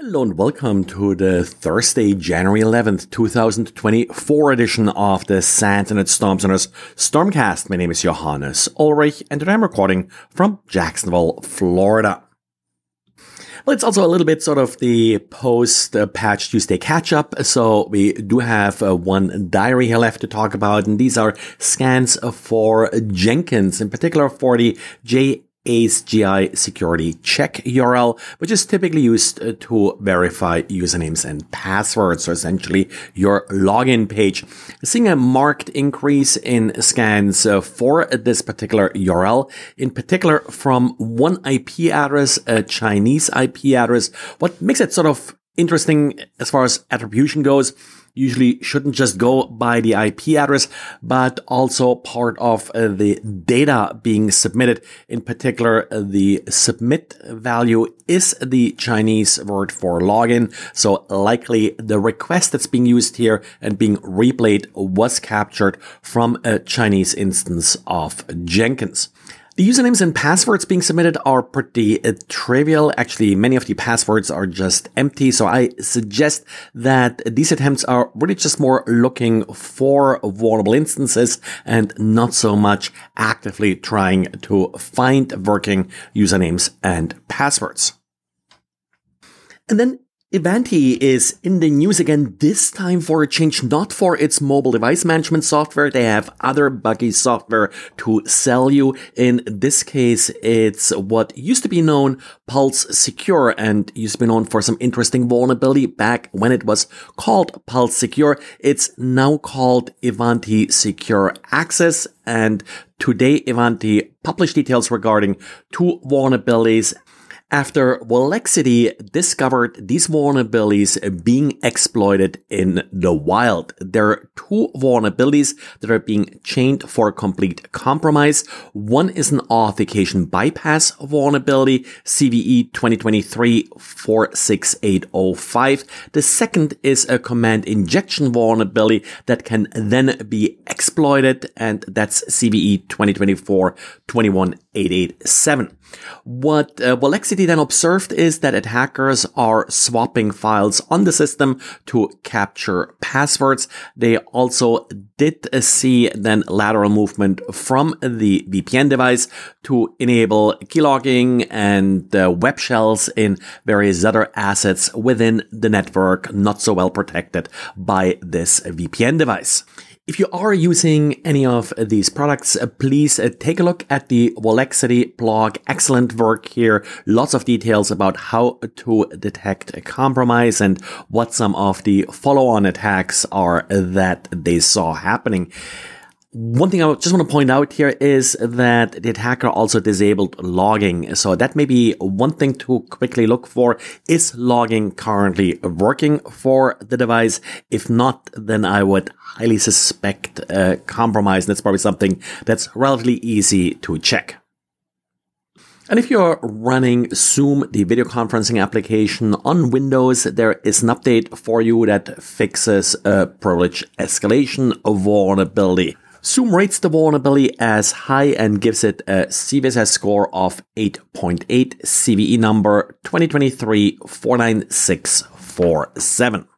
Hello and welcome to the Thursday, January 11th, 2024 edition of the SANS Internet Storm Center's Stormcast. My name is Johannes Ulrich and today I'm recording from Jacksonville, Florida. Well, it's also a little bit sort of the post patch Tuesday catch up. So we do have uh, one diary here left to talk about. And these are scans for Jenkins, in particular for the J ACE-GI security check URL, which is typically used uh, to verify usernames and passwords, so essentially your login page. Seeing a marked increase in scans uh, for this particular URL, in particular from one IP address, a Chinese IP address. What makes it sort of interesting as far as attribution goes usually shouldn't just go by the IP address, but also part of uh, the data being submitted. In particular, uh, the submit value is the Chinese word for login. So likely the request that's being used here and being replayed was captured from a Chinese instance of Jenkins. The usernames and passwords being submitted are pretty uh, trivial. Actually, many of the passwords are just empty. So I suggest that these attempts are really just more looking for vulnerable instances and not so much actively trying to find working usernames and passwords. And then Ivanti is in the news again, this time for a change, not for its mobile device management software. They have other buggy software to sell you. In this case, it's what used to be known Pulse Secure and used to be known for some interesting vulnerability back when it was called Pulse Secure. It's now called Ivanti Secure Access and today Ivanti published details regarding two vulnerabilities after Volexity discovered these vulnerabilities being exploited in the wild. There are two vulnerabilities that are being chained for complete compromise. One is an authentication bypass vulnerability, CVE 2023-46805. The second is a command injection vulnerability that can then be exploited, and that's CVE 2024-21887. What uh, then observed is that attackers are swapping files on the system to capture passwords. They also did see then lateral movement from the VPN device to enable keylogging and uh, web shells in various other assets within the network not so well protected by this VPN device. If you are using any of these products, uh, please uh, take a look at the Volexity blog. Excellent work here. Lots of details about how to detect a compromise and what some of the follow-on attacks are that they saw happening. One thing I just want to point out here is that the attacker also disabled logging. So that may be one thing to quickly look for. Is logging currently working for the device? If not, then I would highly suspect a compromise. And that's probably something that's relatively easy to check. And if you're running Zoom, the video conferencing application on Windows, there is an update for you that fixes a privilege escalation vulnerability. Zoom rates the vulnerability as high and gives it a CVSS score of 8.8, CVE number 2023 49647.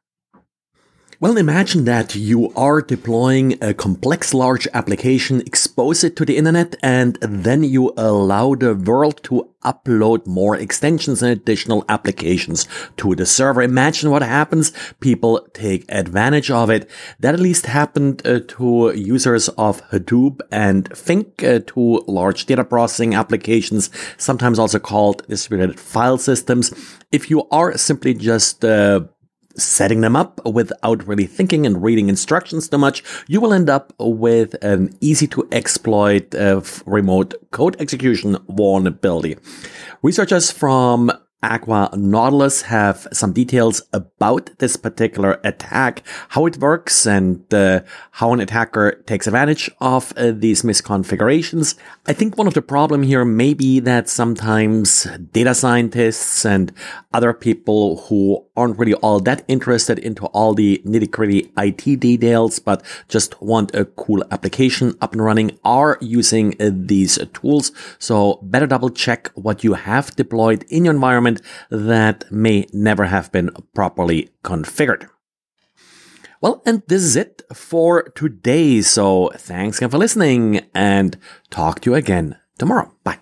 Well, imagine that you are deploying a complex large application, expose it to the internet, and then you allow the world to upload more extensions and additional applications to the server. Imagine what happens. People take advantage of it. That at least happened uh, to users of Hadoop and Fink, uh, large data processing applications, sometimes also called distributed file systems. If you are simply just uh, setting them up without really thinking and reading instructions too much, you will end up with an easy to exploit uh, remote code execution vulnerability. Researchers from Aqua Nautilus have some details about this particular attack, how it works, and uh, how an attacker takes advantage of uh, these misconfigurations. I think one of the problem here may be that sometimes data scientists and other people who aren't really all that interested into all the nitty gritty IT details, but just want a cool application up and running are using uh, these tools. So better double check what you have deployed in your environment environment that may never have been properly configured. Well, and this is it for today. So thanks again for listening and talk to you again tomorrow. Bye.